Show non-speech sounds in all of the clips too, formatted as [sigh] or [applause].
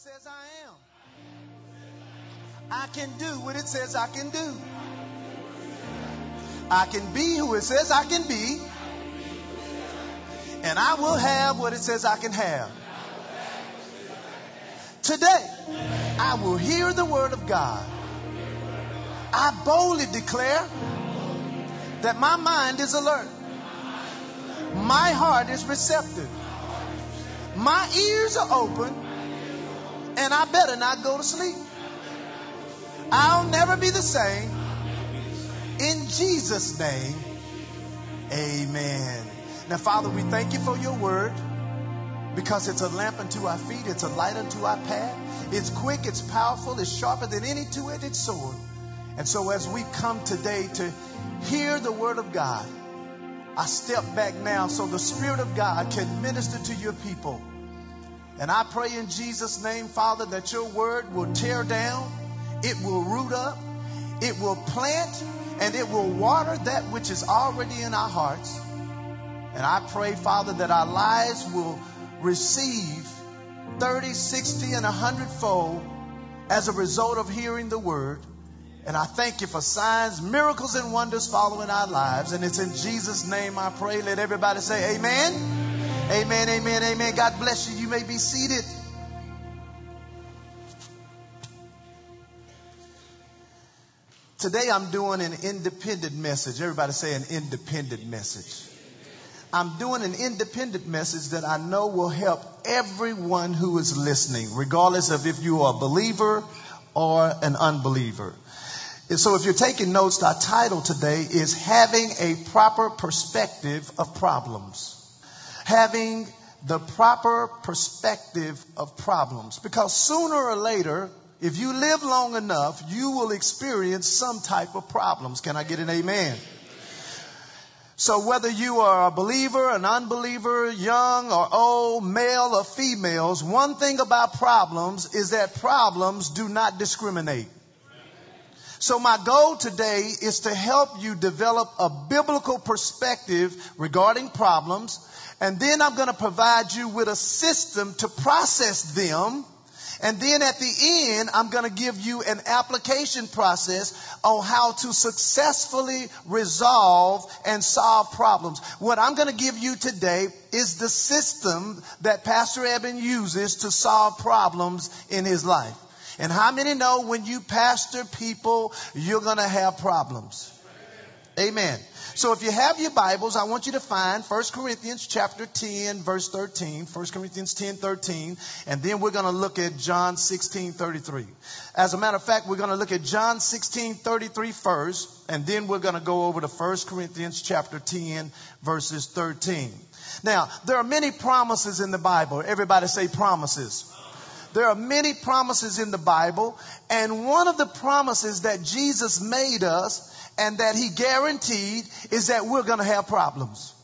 says I am. I can do what it says I can do. I can be who it says I can be. And I will have what it says I can have. Today, I will hear the word of God. I boldly declare that my mind is alert. My heart is receptive. My ears are open. And I better not go to sleep. I'll never be the same. In Jesus' name, amen. Now, Father, we thank you for your word because it's a lamp unto our feet, it's a light unto our path. It's quick, it's powerful, it's sharper than any two edged sword. And so, as we come today to hear the word of God, I step back now so the Spirit of God can minister to your people. And I pray in Jesus' name, Father, that your word will tear down, it will root up, it will plant, and it will water that which is already in our hearts. And I pray, Father, that our lives will receive 30, 60, and 100 fold as a result of hearing the word. And I thank you for signs, miracles, and wonders following our lives. And it's in Jesus' name I pray. Let everybody say amen. Amen, amen, amen. God bless you. You may be seated. Today I'm doing an independent message. Everybody say an independent message. I'm doing an independent message that I know will help everyone who is listening, regardless of if you are a believer or an unbeliever. And so if you're taking notes, our title today is Having a Proper Perspective of Problems. Having the proper perspective of problems. Because sooner or later, if you live long enough, you will experience some type of problems. Can I get an amen? So whether you are a believer, an unbeliever, young or old, male or females, one thing about problems is that problems do not discriminate. So my goal today is to help you develop a biblical perspective regarding problems. And then I'm going to provide you with a system to process them. And then at the end, I'm going to give you an application process on how to successfully resolve and solve problems. What I'm going to give you today is the system that Pastor Eben uses to solve problems in his life. And how many know when you pastor people, you're going to have problems? Amen. So if you have your Bibles, I want you to find 1 Corinthians chapter 10 verse 13, 1 Corinthians 10 13, and then we're going to look at John 16 33. As a matter of fact, we're going to look at John 16 33 first, and then we're going to go over to 1 Corinthians chapter 10 verses 13. Now, there are many promises in the Bible. Everybody say promises. There are many promises in the Bible, and one of the promises that Jesus made us and that he guaranteed is that we're going to have problems.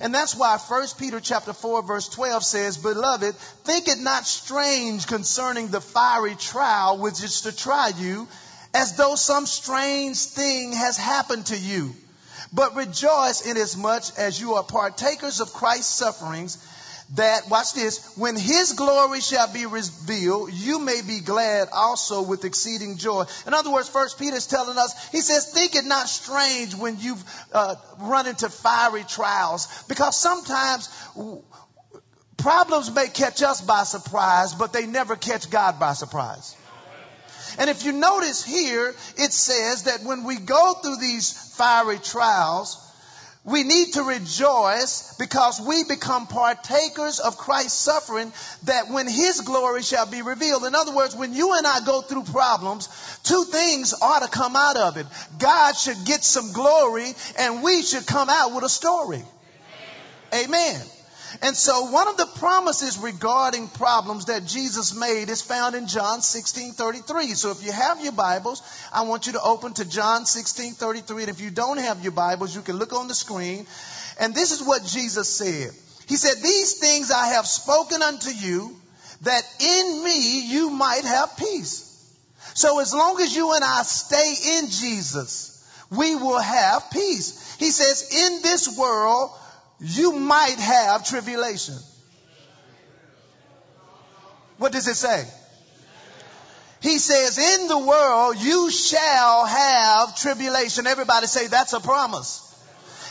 And that's why 1 Peter chapter 4 verse 12 says, Beloved, think it not strange concerning the fiery trial which is to try you, as though some strange thing has happened to you. But rejoice inasmuch as you are partakers of Christ's sufferings, that, watch this, when his glory shall be revealed, you may be glad also with exceeding joy. In other words, First Peter is telling us, he says, think it not strange when you've uh, run into fiery trials, because sometimes problems may catch us by surprise, but they never catch God by surprise. And if you notice here, it says that when we go through these fiery trials, we need to rejoice because we become partakers of Christ's suffering that when his glory shall be revealed. In other words, when you and I go through problems, two things ought to come out of it. God should get some glory and we should come out with a story. Amen. And so one of the promises regarding problems that Jesus made is found in John 16, 33. So if you have your Bibles, I want you to open to John 16, 33. And if you don't have your Bibles, you can look on the screen. And this is what Jesus said. He said, these things I have spoken unto you that in me you might have peace. So as long as you and I stay in Jesus, we will have peace. He says, in this world, you might have tribulation. What does it say? He says, in the world you shall have tribulation. Everybody say that's a promise.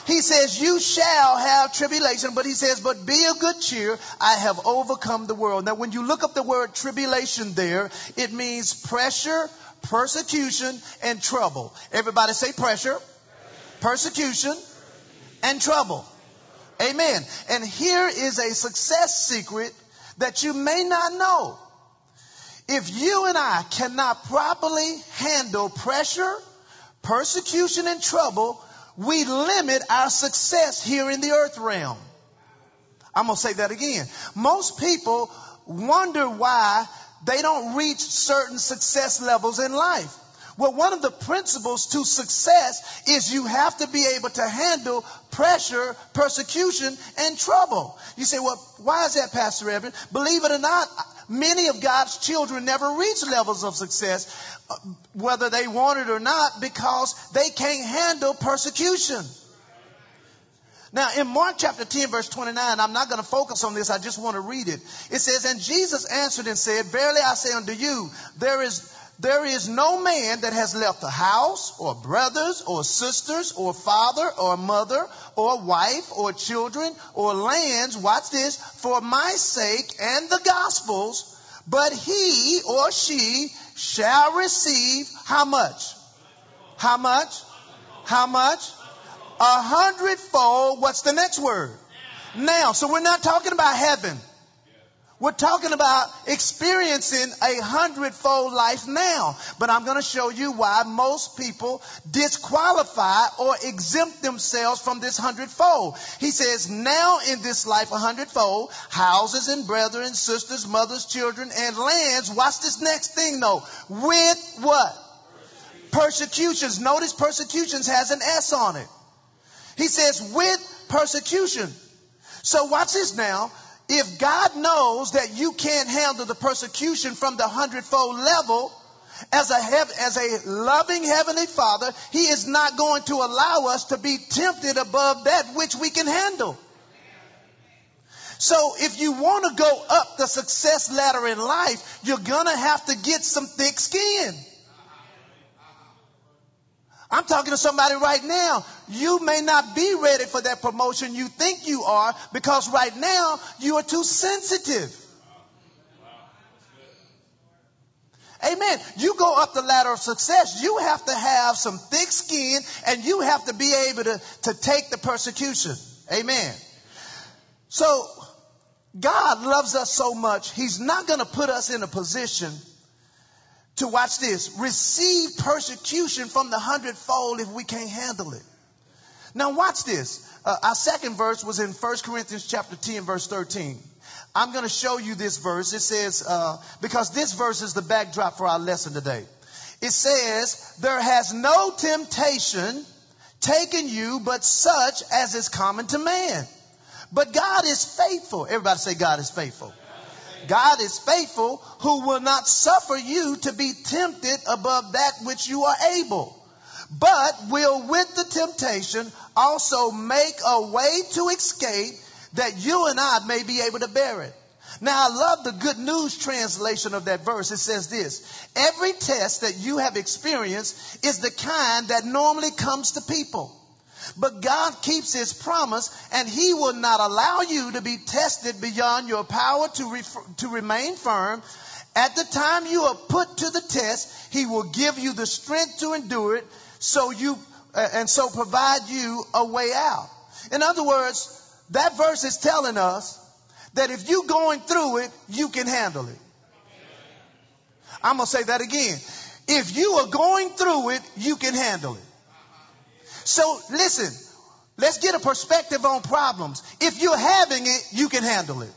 He says, you shall have tribulation, but he says, but be of good cheer. I have overcome the world. Now, when you look up the word tribulation there, it means pressure, persecution, and trouble. Everybody say pressure, persecution, and trouble. Amen. And here is a success secret that you may not know. If you and I cannot properly handle pressure, persecution, and trouble, we limit our success here in the earth realm. I'm going to say that again. Most people wonder why they don't reach certain success levels in life. Well, one of the principles to success is you have to be able to handle pressure, persecution, and trouble. You say, well, why is that, Pastor Eben? Believe it or not, many of God's children never reach levels of success, uh, whether they want it or not, because they can't handle persecution. Now, in Mark chapter 10, verse 29, I'm not going to focus on this. I just want to read it. It says, And Jesus answered and said, Verily I say unto you, there is there is no man that has left a house or brothers or sisters or father or mother or wife or children or lands, watch this, for my sake and the gospel's, but he or she shall receive how much? How much? How much? A hundredfold. What's the next word? Now, so we're not talking about heaven. We're talking about experiencing a hundredfold life now. But I'm going to show you why most people disqualify or exempt themselves from this hundredfold. He says, now in this life a hundredfold, houses and brethren, sisters, mothers, children, and lands. Watch this next thing though. With what? Persecutions. Notice persecutions has an S on it. He says, with persecution. So watch this now. If God knows that you can't handle the persecution from the hundredfold level, as a, hev- as a loving heavenly father, he is not going to allow us to be tempted above that which we can handle. So if you want to go up the success ladder in life, you're going to have to get some thick skin. I'm talking to somebody right now. You may not be ready for that promotion you think you are because right now you are too sensitive. Amen. You go up the ladder of success, you have to have some thick skin and you have to be able to, to take the persecution. Amen. So, God loves us so much, He's not going to put us in a position to watch this, receive persecution from the hundredfold if we can't handle it. Now watch this. Uh, our second verse was in 1 Corinthians chapter 10 verse 13. I'm going to show you this verse. It says, uh, because this verse is the backdrop for our lesson today. It says, there has no temptation taken you but such as is common to man. But God is faithful. Everybody say God is faithful. God is faithful who will not suffer you to be tempted above that which you are able, but will with the temptation also make a way to escape that you and I may be able to bear it. Now I love the good news translation of that verse. It says this, every test that you have experienced is the kind that normally comes to people. But God keeps his promise and he will not allow you to be tested beyond your power to, to remain firm. At the time you are put to the test, he will give you the strength to endure it so you, uh, and so provide you a way out. In other words, that verse is telling us that if you're going through it, you can handle it. I'm going to say that again. If you are going through it, you can handle it. So listen, let's get a perspective on problems. If you're having it, you can handle it.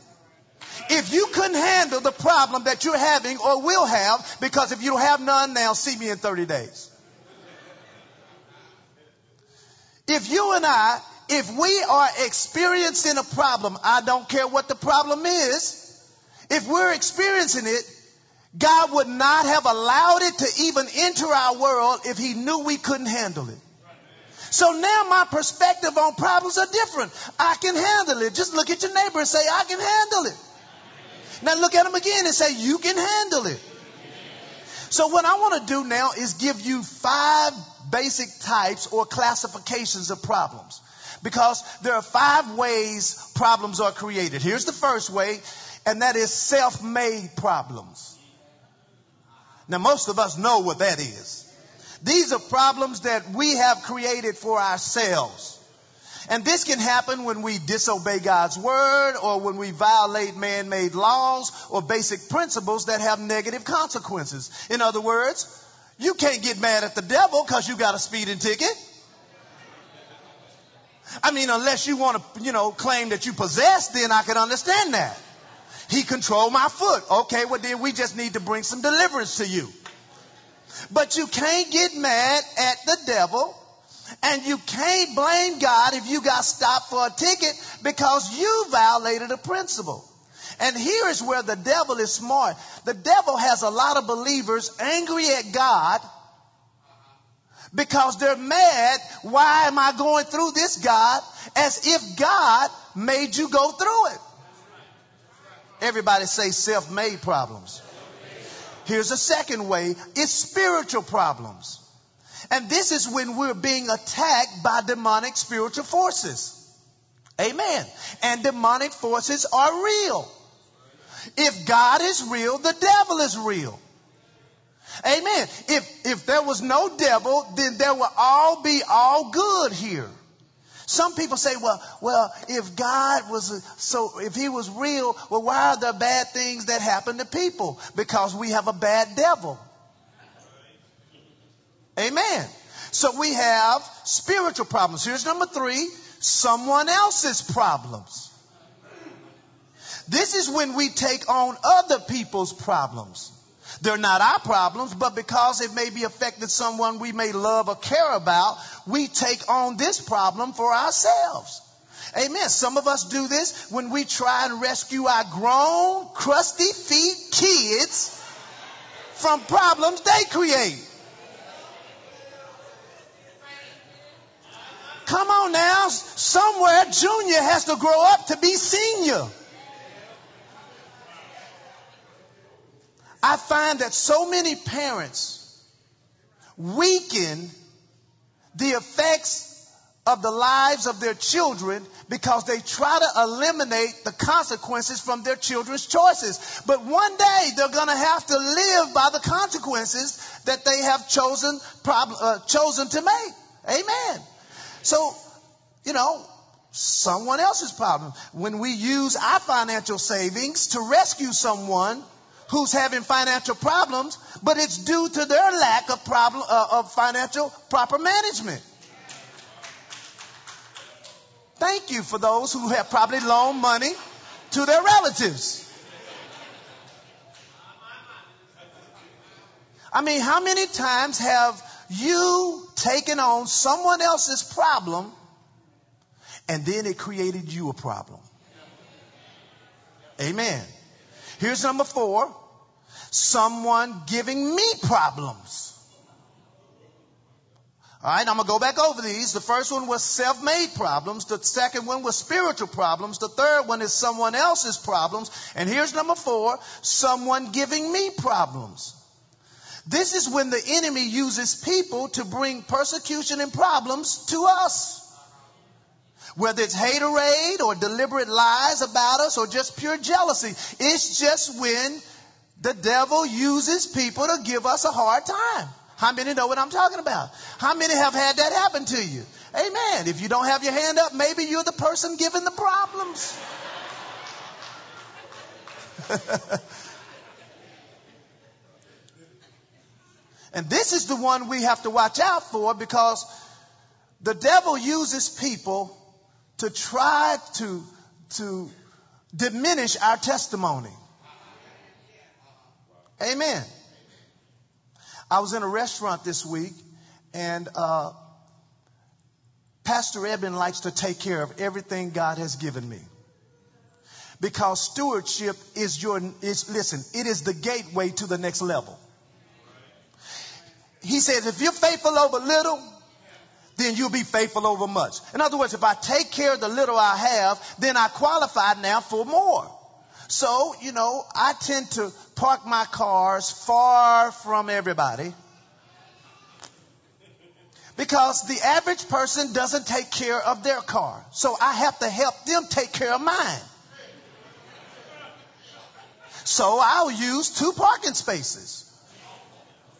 If you couldn't handle the problem that you're having or will have, because if you have none now, see me in 30 days. If you and I, if we are experiencing a problem, I don't care what the problem is, if we're experiencing it, God would not have allowed it to even enter our world if he knew we couldn't handle it. So now my perspective on problems are different. I can handle it. Just look at your neighbor and say, I can handle it. Now look at them again and say, you can handle it. So what I want to do now is give you five basic types or classifications of problems. Because there are five ways problems are created. Here's the first way, and that is self-made problems. Now most of us know what that is. These are problems that we have created for ourselves. And this can happen when we disobey God's word or when we violate man-made laws or basic principles that have negative consequences. In other words, you can't get mad at the devil because you got a speeding ticket. I mean, unless you want to, you know, claim that you possess, then I can understand that. He controlled my foot. Okay, well then we just need to bring some deliverance to you. But you can't get mad at the devil and you can't blame God if you got stopped for a ticket because you violated a principle. And here is where the devil is smart. The devil has a lot of believers angry at God because they're mad. Why am I going through this, God? As if God made you go through it. Everybody say self-made problems. Here's a second way. It's spiritual problems. And this is when we're being attacked by demonic spiritual forces. Amen. And demonic forces are real. If God is real, the devil is real. Amen. If, if there was no devil, then there would all be all good here. Some people say, well, well, if God was uh, so, if he was real, well, why are there bad things that happen to people? Because we have a bad devil. Amen. So we have spiritual problems. Here's number three, someone else's problems. This is when we take on other people's problems. They're not our problems, but because it may be affected someone we may love or care about, we take on this problem for ourselves. Amen. Some of us do this when we try and rescue our grown, crusty feet kids from problems they create. Come on now. Somewhere junior has to grow up to be senior. I find that so many parents weaken the effects of the lives of their children because they try to eliminate the consequences from their children's choices. But one day they're going to have to live by the consequences that they have chosen, prob- uh, chosen to make. Amen. So, you know, someone else's problem. When we use our financial savings to rescue someone who's having financial problems, but it's due to their lack of problem uh, of financial proper management. Thank you for those who have probably loaned money to their relatives. I mean, how many times have you taken on someone else's problem and then it created you a problem? Amen. Here's number four. Someone giving me problems. All right, I'm going to go back over these. The first one was self-made problems. The second one was spiritual problems. The third one is someone else's problems. And here's number four, someone giving me problems. This is when the enemy uses people to bring persecution and problems to us. Whether it's haterade or deliberate lies about us or just pure jealousy. It's just when the devil uses people to give us a hard time. How many know what I'm talking about? How many have had that happen to you? Amen. If you don't have your hand up, maybe you're the person giving the problems. [laughs] And this is the one we have to watch out for because the devil uses people to try to, to diminish our testimony. Amen. I was in a restaurant this week and uh, Pastor Eben likes to take care of everything God has given me. Because stewardship is your, is, listen, it is the gateway to the next level. He says, if you're faithful over little, then you'll be faithful over much. In other words, if I take care of the little I have, then I qualify now for more. So, you know, I tend to park my cars far from everybody because the average person doesn't take care of their car. So I have to help them take care of mine. So I'll use two parking spaces.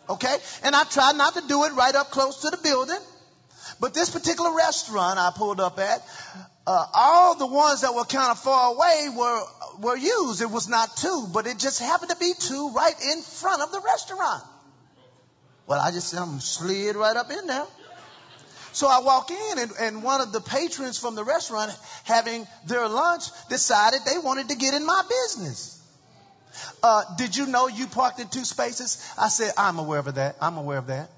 Okay? And I try not to do it right up close to the building. But this particular restaurant I pulled up at, uh, all the ones that were kind of far away were were used. It was not two, but it just happened to be two right in front of the restaurant. Well, I just um, slid right up in there. So I walk in, and, and one of the patrons from the restaurant, having their lunch, decided they wanted to get in my business. Uh, did you know you parked in two spaces? I said, I'm aware of that. I'm aware of that.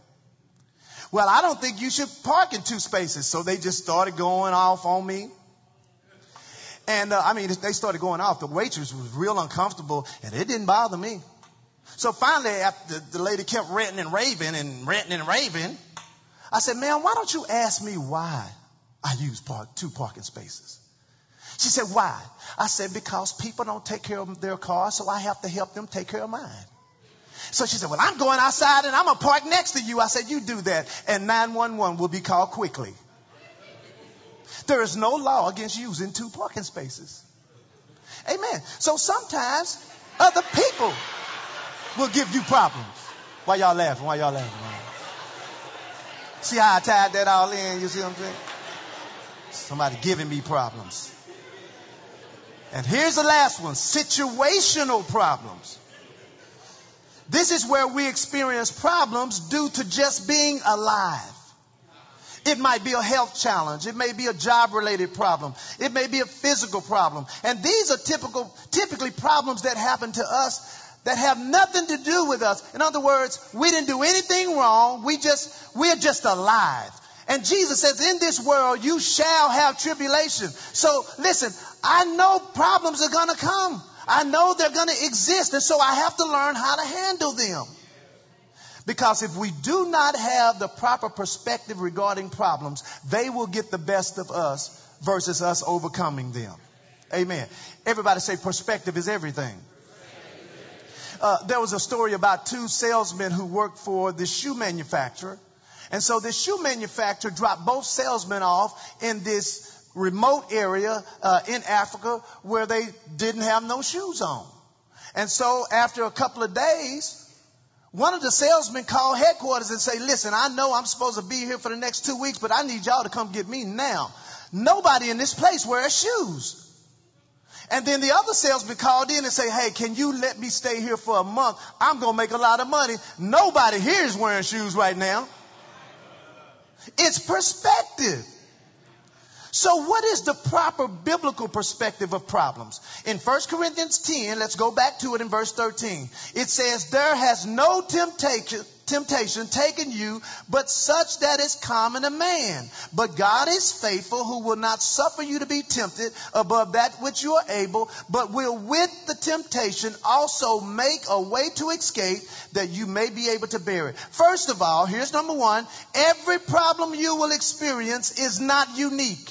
Well, I don't think you should park in two spaces. So they just started going off on me. And uh, I mean, they started going off. The waitress was real uncomfortable, and it didn't bother me. So finally, after the lady kept ranting and raving and ranting and raving, I said, "Ma'am, why don't you ask me why I use park, two parking spaces?" She said, "Why?" I said, "Because people don't take care of their cars, so I have to help them take care of mine." So she said, Well, I'm going outside and I'm going to park next to you. I said, You do that, and 911 will be called quickly. There is no law against using two parking spaces. Amen. So sometimes other people will give you problems. Why y'all laughing? Why y'all laughing? See how I tied that all in? You see what I'm saying? Somebody giving me problems. And here's the last one situational problems. This is where we experience problems due to just being alive. It might be a health challenge. It may be a job related problem. It may be a physical problem. And these are typical, typically problems that happen to us that have nothing to do with us. In other words, we didn't do anything wrong. We just, we're just alive. And Jesus says, in this world, you shall have tribulation. So listen, I know problems are going to come. I know they're going to exist. And so I have to learn how to handle them. Because if we do not have the proper perspective regarding problems, they will get the best of us versus us overcoming them. Amen. Everybody say perspective is everything. Uh, there was a story about two salesmen who worked for the shoe manufacturer. And so this shoe manufacturer dropped both salesmen off in this remote area uh, in Africa where they didn't have no shoes on. And so after a couple of days, one of the salesmen called headquarters and say, listen, I know I'm supposed to be here for the next two weeks, but I need y'all to come get me now. Nobody in this place wears shoes. And then the other salesman called in and say, hey, can you let me stay here for a month? I'm going to make a lot of money. Nobody here is wearing shoes right now. It's perspective. So what is the proper biblical perspective of problems? In 1 Corinthians 10, let's go back to it in verse 13. It says, there has no temptation, temptation taken you, but such that is common to man. But God is faithful, who will not suffer you to be tempted above that which you are able, but will with the temptation also make a way to escape that you may be able to bear it. First of all, here's number one. Every problem you will experience is not unique.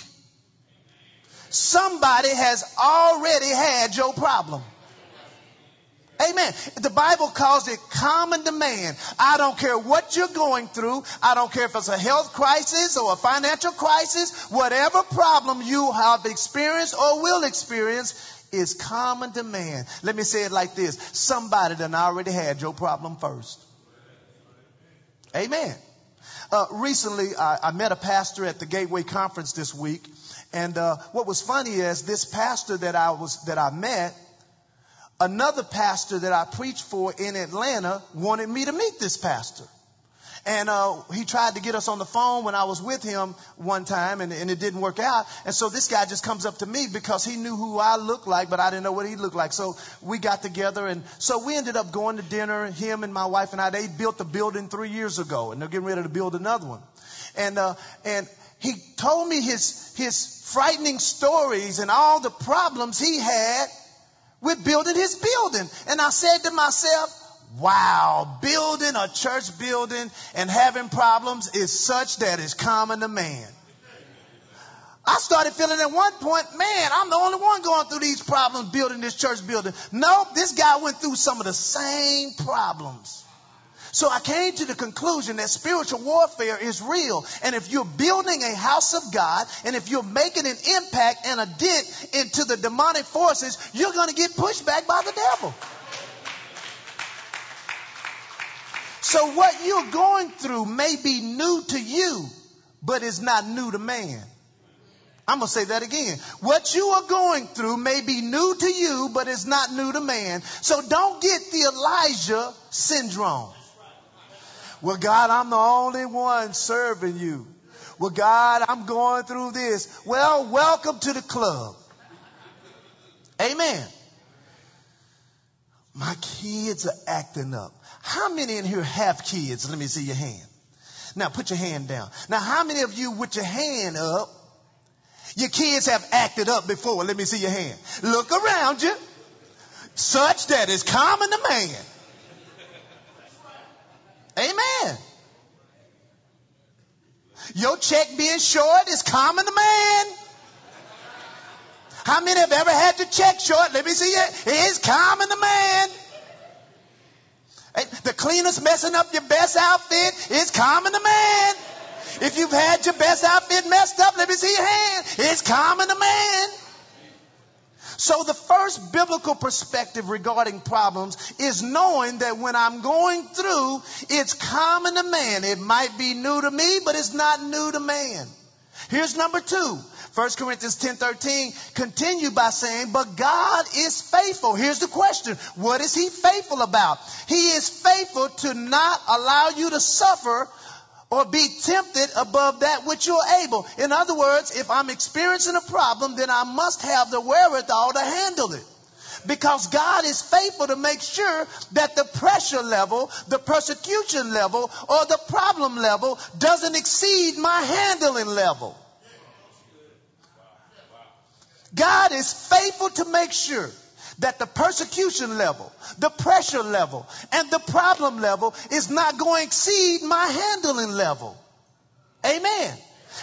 Somebody has already had your problem. Amen. The Bible calls it common demand. I don't care what you're going through. I don't care if it's a health crisis or a financial crisis. Whatever problem you have experienced or will experience is common demand. Let me say it like this. Somebody done already had your problem first. Amen. Uh, recently, I, I met a pastor at the Gateway Conference this week and uh, what was funny is this pastor that I was that I met, another pastor that I preached for in Atlanta wanted me to meet this pastor. And uh, he tried to get us on the phone when I was with him one time, and, and, it didn't work out. And so this guy just comes up to me because he knew who I looked like, but I didn't know what he looked like. So we got together, and so we ended up going to dinner. Him and my wife and I. They built a building three years ago, and they're getting ready to build another one. And uh, and he told me his his frightening stories and all the problems he had with building his building. And I said to myself, wow, building a church building and having problems is such that is common to man. I started feeling at one point, man, I'm the only one going through these problems building this church building. No, this guy went through some of the same problems. So I came to the conclusion that spiritual warfare is real. And if you're building a house of God, and if you're making an impact and a dent into the demonic forces, you're going to get pushed back by the devil. So what you're going through may be new to you, but it's not new to man. I'm going to say that again. What you are going through may be new to you, but it's not new to man. So don't get the Elijah syndrome. Well, God, I'm the only one serving you. Well, God, I'm going through this. Well, welcome to the club. Amen. My kids are acting up. How many in here have kids? Let me see your hand. Now put your hand down. Now, how many of you with your hand up, your kids have acted up before? Let me see your hand. Look around you, such that is common to man. Amen. Your check being short is common to man. How many have ever had your check short? Let me see it. It's common to man. The cleaners messing up your best outfit is common to man. If you've had your best outfit messed up, let me see your hand. It's common to man. So the first biblical perspective regarding problems is knowing that when I'm going through, it's common to man. It might be new to me, but it's not new to man. Here's number two. 1 Corinthians 10 13 continue by saying, But God is faithful. Here's the question What is He faithful about? He is faithful to not allow you to suffer or be tempted above that which you're able. In other words, if I'm experiencing a problem, then I must have the wherewithal to handle it. Because God is faithful to make sure that the pressure level, the persecution level, or the problem level doesn't exceed my handling level. God is faithful to make sure that the persecution level, the pressure level, and the problem level is not going to exceed my handling level. Amen.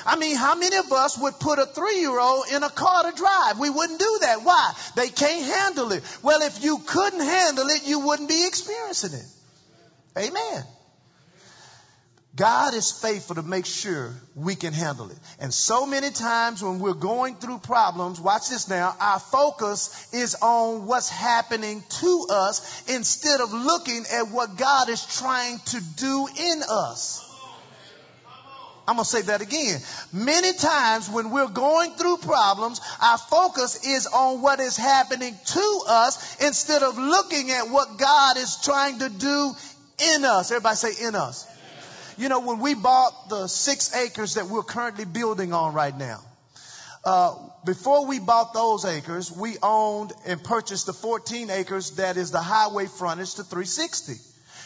I mean, how many of us would put a three year old in a car to drive? We wouldn't do that. Why? They can't handle it. Well, if you couldn't handle it, you wouldn't be experiencing it. Amen. God is faithful to make sure we can handle it. And so many times when we're going through problems, watch this now, our focus is on what's happening to us instead of looking at what God is trying to do in us. I'm going to say that again. Many times when we're going through problems, our focus is on what is happening to us instead of looking at what God is trying to do in us. Everybody say in us. You know, when we bought the six acres that we're currently building on right now, uh, before we bought those acres, we owned and purchased the 14 acres that is the highway frontage to 360.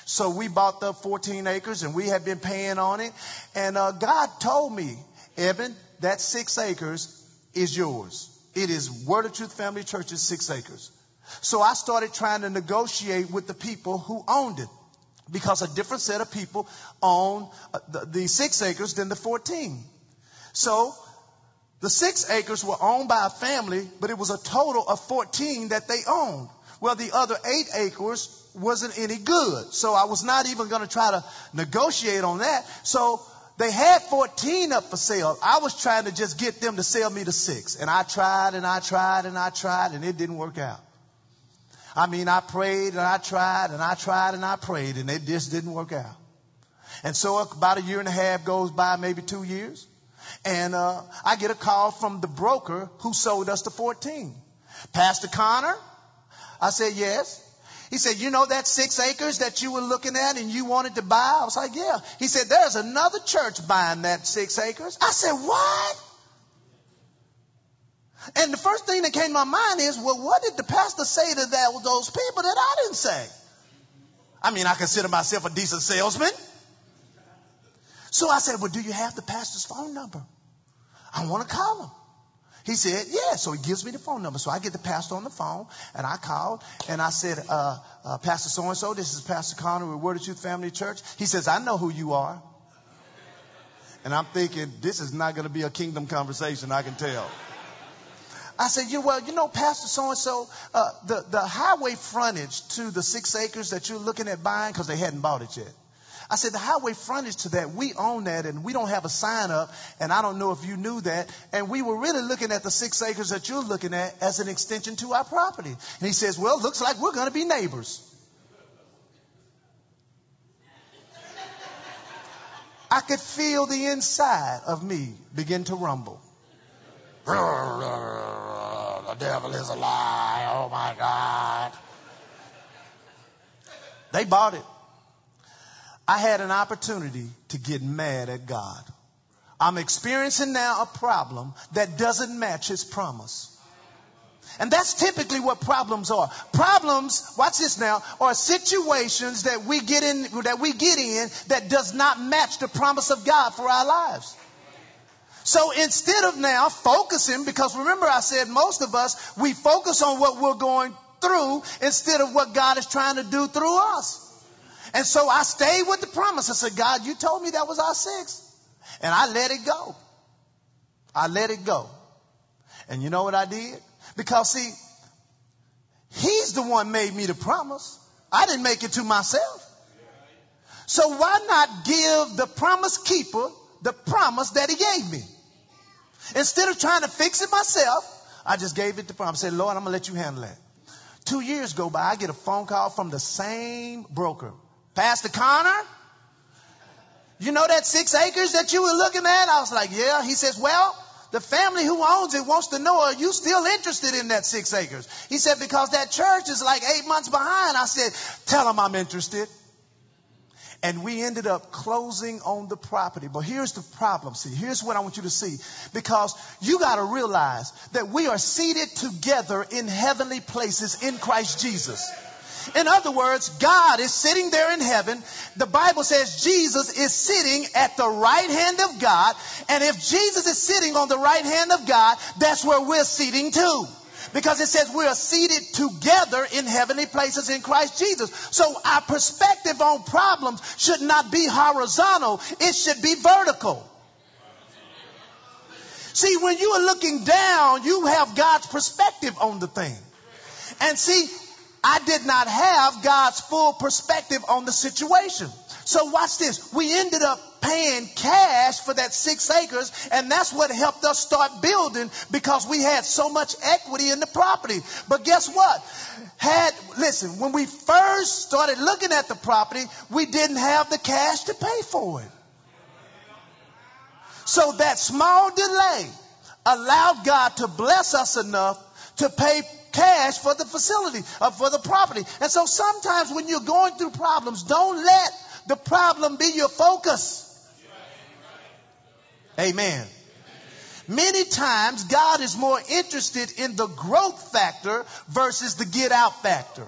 So we bought the 14 acres and we have been paying on it. And uh, God told me, Eben, that six acres is yours. It is Word of Truth Family Church's six acres. So I started trying to negotiate with the people who owned it because a different set of people own uh, the, the six acres than the 14. So the six acres were owned by a family, but it was a total of 14 that they owned. Well, the other eight acres wasn't any good. So I was not even going to try to negotiate on that. So they had 14 up for sale. I was trying to just get them to sell me the six. And I tried and I tried and I tried and it didn't work out. I mean, I prayed and I tried and I tried and I prayed and it just didn't work out. And so about a year and a half goes by, maybe two years. And uh, I get a call from the broker who sold us the 14. Pastor Conner? I said, yes. He said, you know that six acres that you were looking at and you wanted to buy? I was like, yeah. He said, there's another church buying that six acres. I said, what? And the first thing that came to my mind is, well, what did the pastor say to that, those people that I didn't say? I mean, I consider myself a decent salesman. So I said, well, do you have the pastor's phone number? I want to call him. He said, yeah. So he gives me the phone number. So I get the pastor on the phone and I called and I said, uh, uh, Pastor so and so, this is Pastor Conner with Word of Truth Family Church. He says, I know who you are. And I'm thinking, this is not going to be a kingdom conversation, I can tell. I said, you well, you know, Pastor so and so, the the highway frontage to the six acres that you're looking at buying because they hadn't bought it yet. I said, the highway frontage to that, we own that and we don't have a sign up. And I don't know if you knew that. And we were really looking at the six acres that you're looking at as an extension to our property. And he says, well, looks like we're going to be neighbors. I could feel the inside of me begin to rumble. The devil is a lie. Oh my God. They bought it. I had an opportunity to get mad at God. I'm experiencing now a problem that doesn't match his promise. And that's typically what problems are. Problems, watch this now, are situations that we get in, that we get in that does not match the promise of God for our lives. So instead of now focusing, because remember I said most of us, we focus on what we're going through instead of what God is trying to do through us. And so I stayed with the promise. I said, God, you told me that was our sixth. And I let it go. I let it go. And you know what I did? Because see, he's the one made me the promise. I didn't make it to myself. So why not give the promise keeper the promise that he gave me? Instead of trying to fix it myself, I just gave it to promise. I said, Lord, I'm going to let you handle that. Two years go by, I get a phone call from the same broker. Pastor Conner, you know that six acres that you were looking at? I was like, yeah. He says, well, the family who owns it wants to know, are you still interested in that six acres? He said, because that church is like eight months behind. I said, tell them I'm interested. And we ended up closing on the property. But here's the problem. See, here's what I want you to see. Because you got to realize that we are seated together in heavenly places in Christ Jesus. In other words, God is sitting there in heaven. The Bible says Jesus is sitting at the right hand of God. And if Jesus is sitting on the right hand of God, that's where we're sitting too. Because it says we are seated together in heavenly places in Christ Jesus. So our perspective on problems should not be horizontal. It should be vertical. See, when you are looking down, you have God's perspective on the thing. And see, I did not have God's full perspective on the situation. So watch this. We ended up paying cash for that six acres, and that's what helped us start building because we had so much equity in the property. But guess what? Had, listen, when we first started looking at the property, we didn't have the cash to pay for it. So that small delay allowed God to bless us enough to pay cash for the facility, uh, for the property. And so sometimes when you're going through problems, don't let the problem be your focus. Amen. Many times God is more interested in the growth factor versus the get out factor.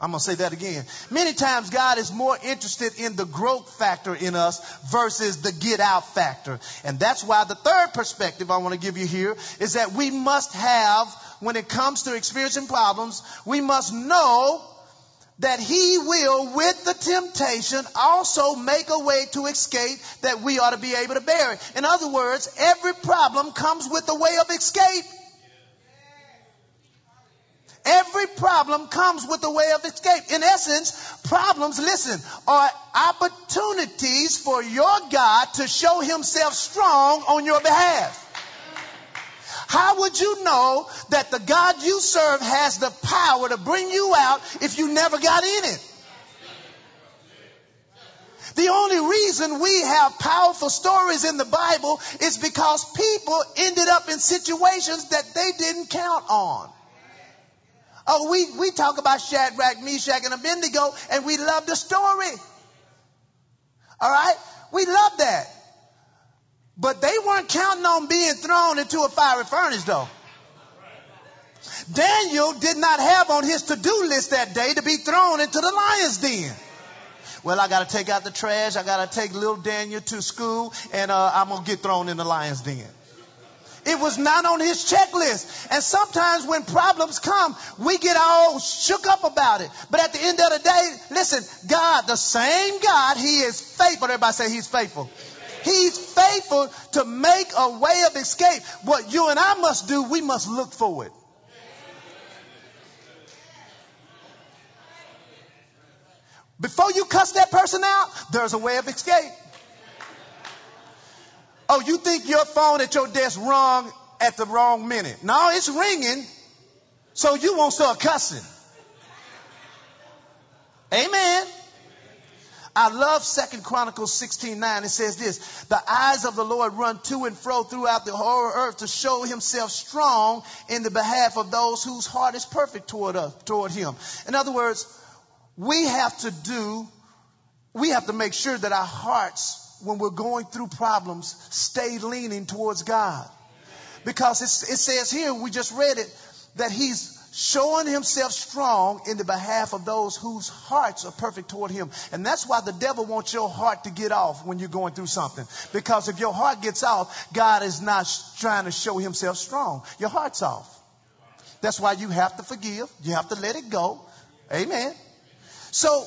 I'm going to say that again. Many times God is more interested in the growth factor in us versus the get out factor. And that's why the third perspective I want to give you here is that we must have, when it comes to experiencing problems, we must know that he will, with the temptation, also make a way to escape that we ought to be able to bear it. In other words, every problem comes with a way of escape. Every problem comes with a way of escape. In essence, problems, listen, are opportunities for your God to show himself strong on your behalf. How would you know that the God you serve has the power to bring you out if you never got in it? The only reason we have powerful stories in the Bible is because people ended up in situations that they didn't count on. Oh, we, we talk about Shadrach, Meshach, and Abednego, and we love the story. All right? We love that. But they weren't counting on being thrown into a fiery furnace, though. Daniel did not have on his to-do list that day to be thrown into the lion's den. Well, I got to take out the trash. I got to take little Daniel to school, and uh, I'm going to get thrown in the lion's den. It was not on his checklist. And sometimes when problems come, we get all shook up about it. But at the end of the day, listen, God, the same God, he is faithful. Everybody say he's faithful. He's faithful to make a way of escape. What you and I must do, we must look for it. Before you cuss that person out, there's a way of escape. Oh, you think your phone at your desk rung at the wrong minute. No, it's ringing, so you won't start cussing. Amen. I love Second Chronicles 16 9. It says this The eyes of the Lord run to and fro throughout the whole earth to show himself strong in the behalf of those whose heart is perfect toward us, toward him. In other words, we have to do, we have to make sure that our hearts, when we're going through problems, stay leaning towards God. Because it says here, we just read it, that He's showing Himself strong in the behalf of those whose hearts are perfect toward Him. And that's why the devil wants your heart to get off when you're going through something. Because if your heart gets off, God is not trying to show Himself strong. Your heart's off. That's why you have to forgive. You have to let it go. Amen. So,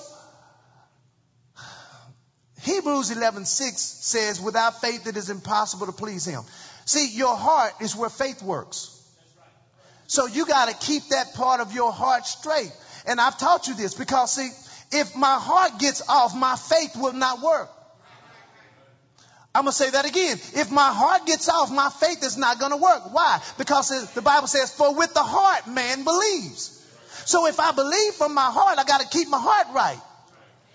Hebrews 11:6 says, "Without faith it is impossible to please him." See, your heart is where faith works. So you got to keep that part of your heart straight. And I've taught you this because see, if my heart gets off, my faith will not work. I'm going to say that again. If my heart gets off, my faith is not going to work. Why? Because the Bible says, for with the heart man believes. So if I believe from my heart, I got to keep my heart right.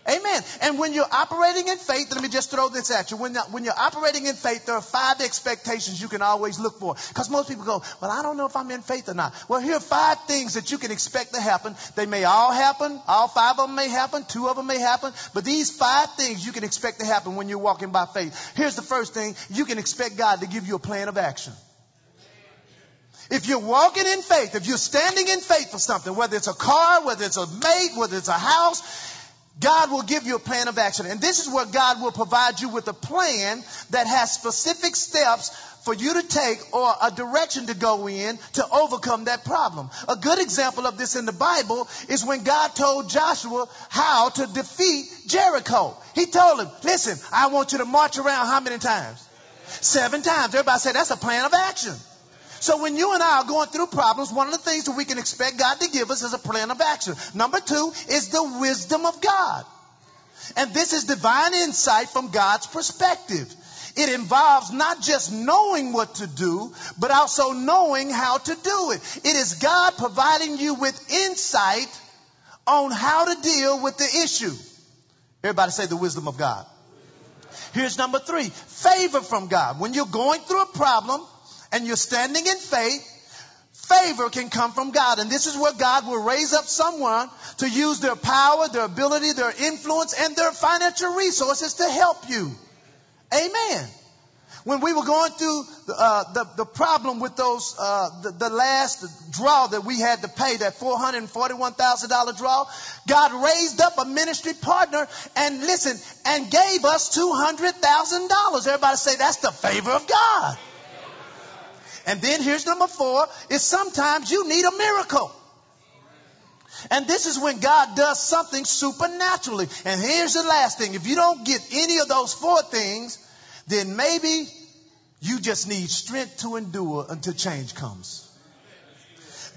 Amen. And when you're operating in faith, let me just throw this at you. When, when you're operating in faith, there are five expectations you can always look for. Because most people go, well, I don't know if I'm in faith or not. Well, here are five things that you can expect to happen. They may all happen. All five of them may happen. Two of them may happen. But these five things you can expect to happen when you're walking by faith. Here's the first thing. You can expect God to give you a plan of action. If you're walking in faith, if you're standing in faith for something, whether it's a car, whether it's a mate, whether it's a house, God will give you a plan of action. And this is where God will provide you with a plan that has specific steps for you to take or a direction to go in to overcome that problem. A good example of this in the Bible is when God told Joshua how to defeat Jericho. He told him, listen, I want you to march around how many times? Seven times. Everybody said that's a plan of action. So when you and I are going through problems, one of the things that we can expect God to give us is a plan of action. Number two is the wisdom of God. And this is divine insight from God's perspective. It involves not just knowing what to do, but also knowing how to do it. It is God providing you with insight on how to deal with the issue. Everybody say the wisdom of God. Here's number three favor from God. When you're going through a problem, and you're standing in faith, favor can come from God. And this is where God will raise up someone to use their power, their ability, their influence, and their financial resources to help you. Amen. When we were going through uh, the, the problem with those, uh, the, the last draw that we had to pay, that $441,000 draw, God raised up a ministry partner and listen, and gave us $200,000. Everybody say that's the favor of God. And then here's number four is sometimes you need a miracle. And this is when God does something supernaturally. And here's the last thing. If you don't get any of those four things, then maybe you just need strength to endure until change comes.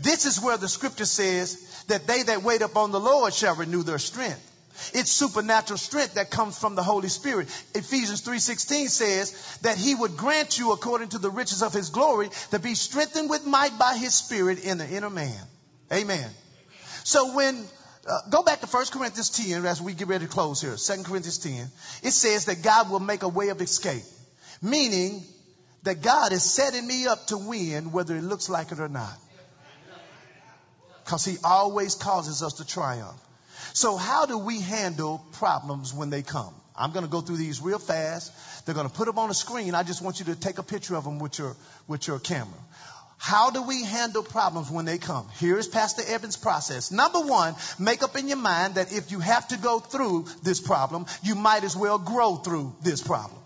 This is where the scripture says that they that wait upon the Lord shall renew their strength. It's supernatural strength that comes from the Holy Spirit. Ephesians 3:16 says that he would grant you according to the riches of his glory to be strengthened with might by his spirit in the inner man. Amen. So when uh, go back to 1 Corinthians 10 as we get ready to close here. 2 Corinthians 10. It says that God will make a way of escape. Meaning that God is setting me up to win whether it looks like it or not. Because he always causes us to triumph. So how do we handle problems when they come? I'm going to go through these real fast. They're going to put them on the screen. I just want you to take a picture of them with your, with your camera. How do we handle problems when they come? Here is Pastor Eben's process. Number one, make up in your mind that if you have to go through this problem, you might as well grow through this problem.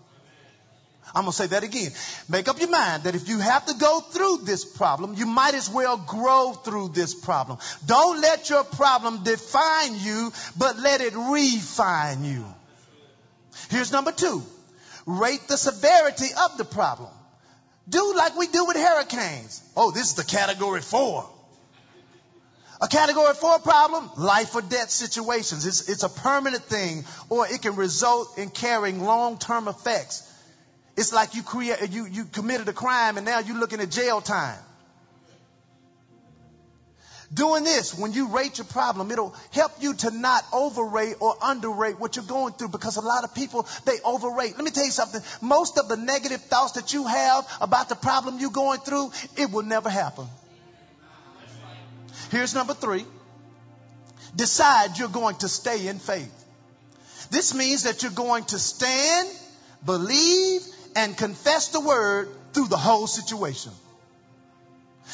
I'm going to say that again. Make up your mind that if you have to go through this problem, you might as well grow through this problem. Don't let your problem define you, but let it refine you. Here's number two. Rate the severity of the problem. Do like we do with hurricanes. Oh, this is the category four. A category four problem, life or death situations. It's, it's a permanent thing or it can result in carrying long-term effects. It's like you create, you, you committed a crime and now you're looking at jail time. Doing this, when you rate your problem, it'll help you to not overrate or underrate what you're going through because a lot of people, they overrate. Let me tell you something. Most of the negative thoughts that you have about the problem you're going through, it will never happen. Here's number three. Decide you're going to stay in faith. This means that you're going to stand, believe, and confess the word through the whole situation.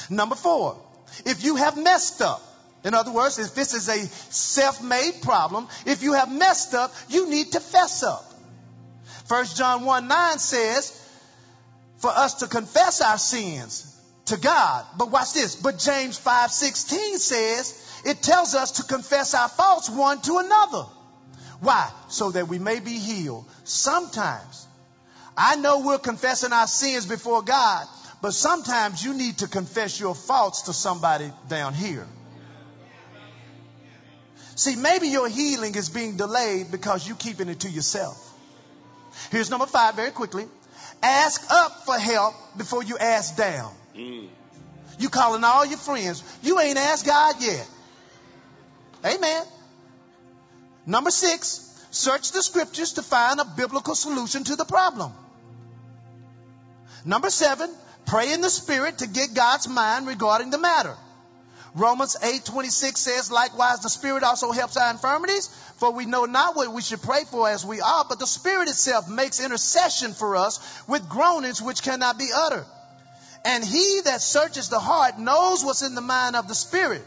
Number four, if you have messed up, in other words, if this is a self-made problem, if you have messed up, you need to fess up. 1 John 1 9 says, for us to confess our sins to God. But watch this. But James 5 16 says, it tells us to confess our faults one to another. Why? So that we may be healed. Sometimes I know we're confessing our sins before God, but sometimes you need to confess your faults to somebody down here. See, maybe your healing is being delayed because you're keeping it to yourself. Here's number five very quickly. Ask up for help before you ask down. Mm. You calling all your friends. You ain't asked God yet. Amen. Number six, search the scriptures to find a biblical solution to the problem. Number seven, pray in the spirit to get God's mind regarding the matter. Romans 8:26 says, likewise, the Spirit also helps our infirmities, for we know not what we should pray for as we are, but the Spirit itself makes intercession for us with groanings which cannot be uttered. And he that searches the heart knows what's in the mind of the Spirit,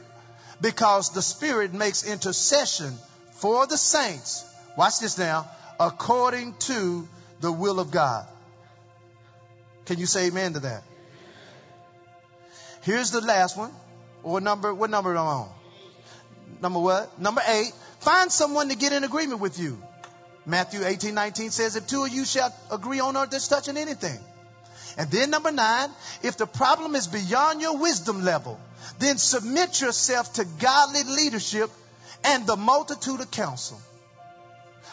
because the Spirit makes intercession for the saints. Watch this now, according to the will of God. Can you say amen to that? Here's the last one. What number? What number am I on? Number what? Number eight. Find someone to get in agreement with you. Matthew 18, 19 says, if two of you shall agree on earth that's touching anything. And then number nine, if the problem is beyond your wisdom level, then submit yourself to godly leadership and the multitude of counsel.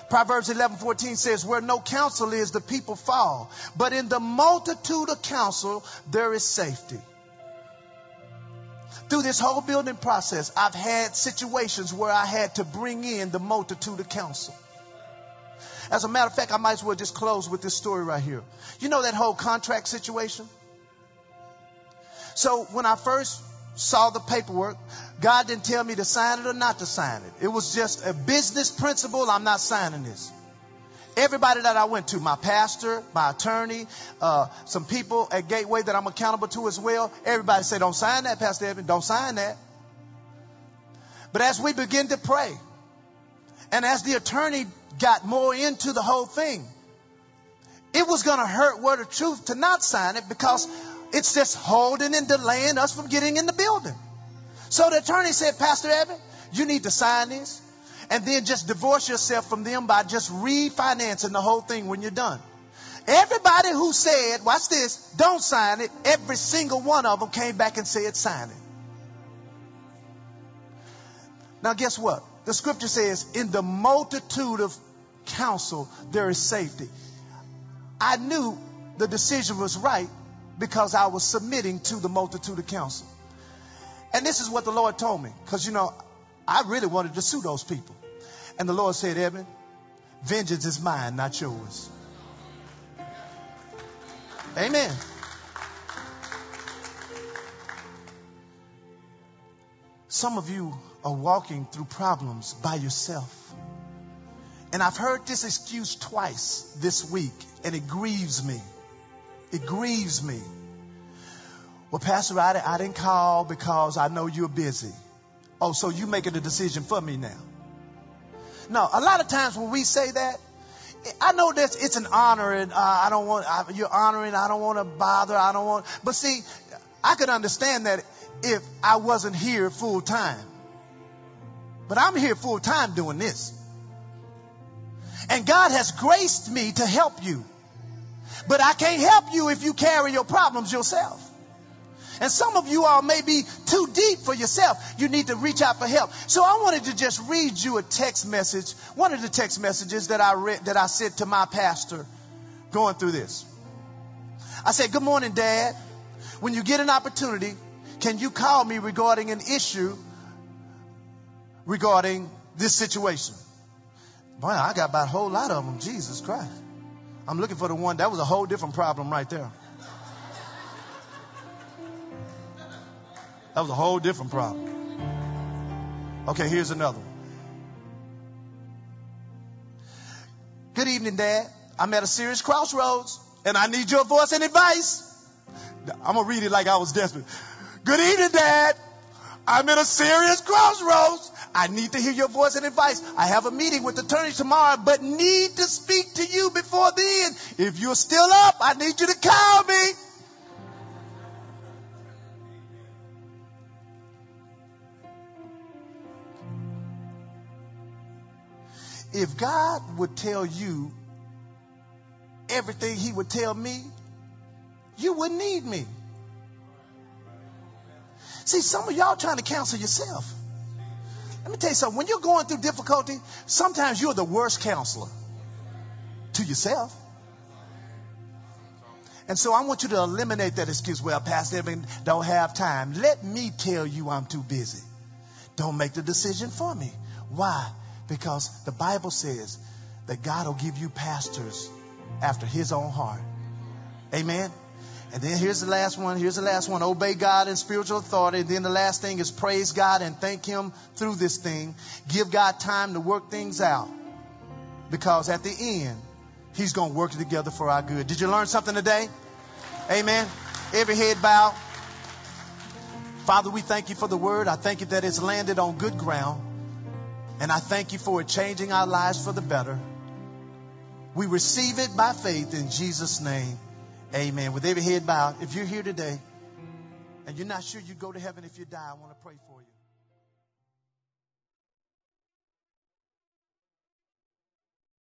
Proverbs 11:14 says, "Where no counsel is, the people fall, but in the multitude of counsel there is safety." Through this whole building process, I've had situations where I had to bring in the multitude of counsel. As a matter of fact, I might as well just close with this story right here. You know that whole contract situation? So when I first saw the paperwork. God didn't tell me to sign it or not to sign it. It was just a business principle. I'm not signing this. Everybody that I went to, my pastor, my attorney, uh, some people at Gateway that I'm accountable to as well, everybody said, don't sign that, Pastor Eben. Don't sign that. But as we begin to pray, and as the attorney got more into the whole thing, it was going to hurt word of truth to not sign it because it's just holding and delaying us from getting in the building. So the attorney said, Pastor Eben, you need to sign this and then just divorce yourself from them by just refinancing the whole thing when you're done. Everybody who said, watch this, don't sign it, every single one of them came back and said, sign it. Now, guess what? The scripture says, in the multitude of counsel, there is safety. I knew the decision was right because I was submitting to the multitude of counsel. And this is what the Lord told me, because you know, I really wanted to sue those people. And the Lord said, Eben, vengeance is mine, not yours. Amen. Some of you are walking through problems by yourself. And I've heard this excuse twice this week, and it grieves me. It grieves me. Well, Pastor, I, I didn't call because I know you're busy. Oh, so you're making a decision for me now. No, a lot of times when we say that, I know that it's an honor, and uh, I don't want I, you're honoring. I don't want to bother. I don't want. But see, I could understand that if I wasn't here full time. But I'm here full time doing this. And God has graced me to help you. But I can't help you if you carry your problems yourself. And some of you all may be too deep for yourself. You need to reach out for help. So I wanted to just read you a text message, one of the text messages that I read, that I sent to my pastor going through this. I said, good morning, dad. When you get an opportunity, can you call me regarding an issue regarding this situation? Boy, I got about a whole lot of them. Jesus Christ. I'm looking for the one that was a whole different problem right there. That was a whole different problem. Okay, here's another one. Good evening, Dad. I'm at a serious crossroads and I need your voice and advice. I'm going to read it like I was desperate. Good evening, Dad. I'm in a serious crossroads. I need to hear your voice and advice. I have a meeting with attorneys tomorrow, but need to speak to you before then. If you're still up, I need you to call me. If God would tell you everything He would tell me, you wouldn't need me. See, some of y'all trying to counsel yourself. Let me tell you something. When you're going through difficulty, sometimes you're the worst counselor to yourself. And so I want you to eliminate that excuse. Well, Pastor Eben don't have time. Let me tell you I'm too busy. Don't make the decision for me. Why? Because the Bible says that God will give you pastors after his own heart. Amen. And then here's the last one. Here's the last one. Obey God in spiritual authority. And then the last thing is praise God and thank Him through this thing. Give God time to work things out. Because at the end, He's going to work it together for our good. Did you learn something today? Amen. Every head bow. Father, we thank you for the word. I thank you that it's landed on good ground. And I thank you for it changing our lives for the better. We receive it by faith in Jesus' name. Amen. With every head bowed, if you're here today and you're not sure you go to heaven if you die, I want to pray for you.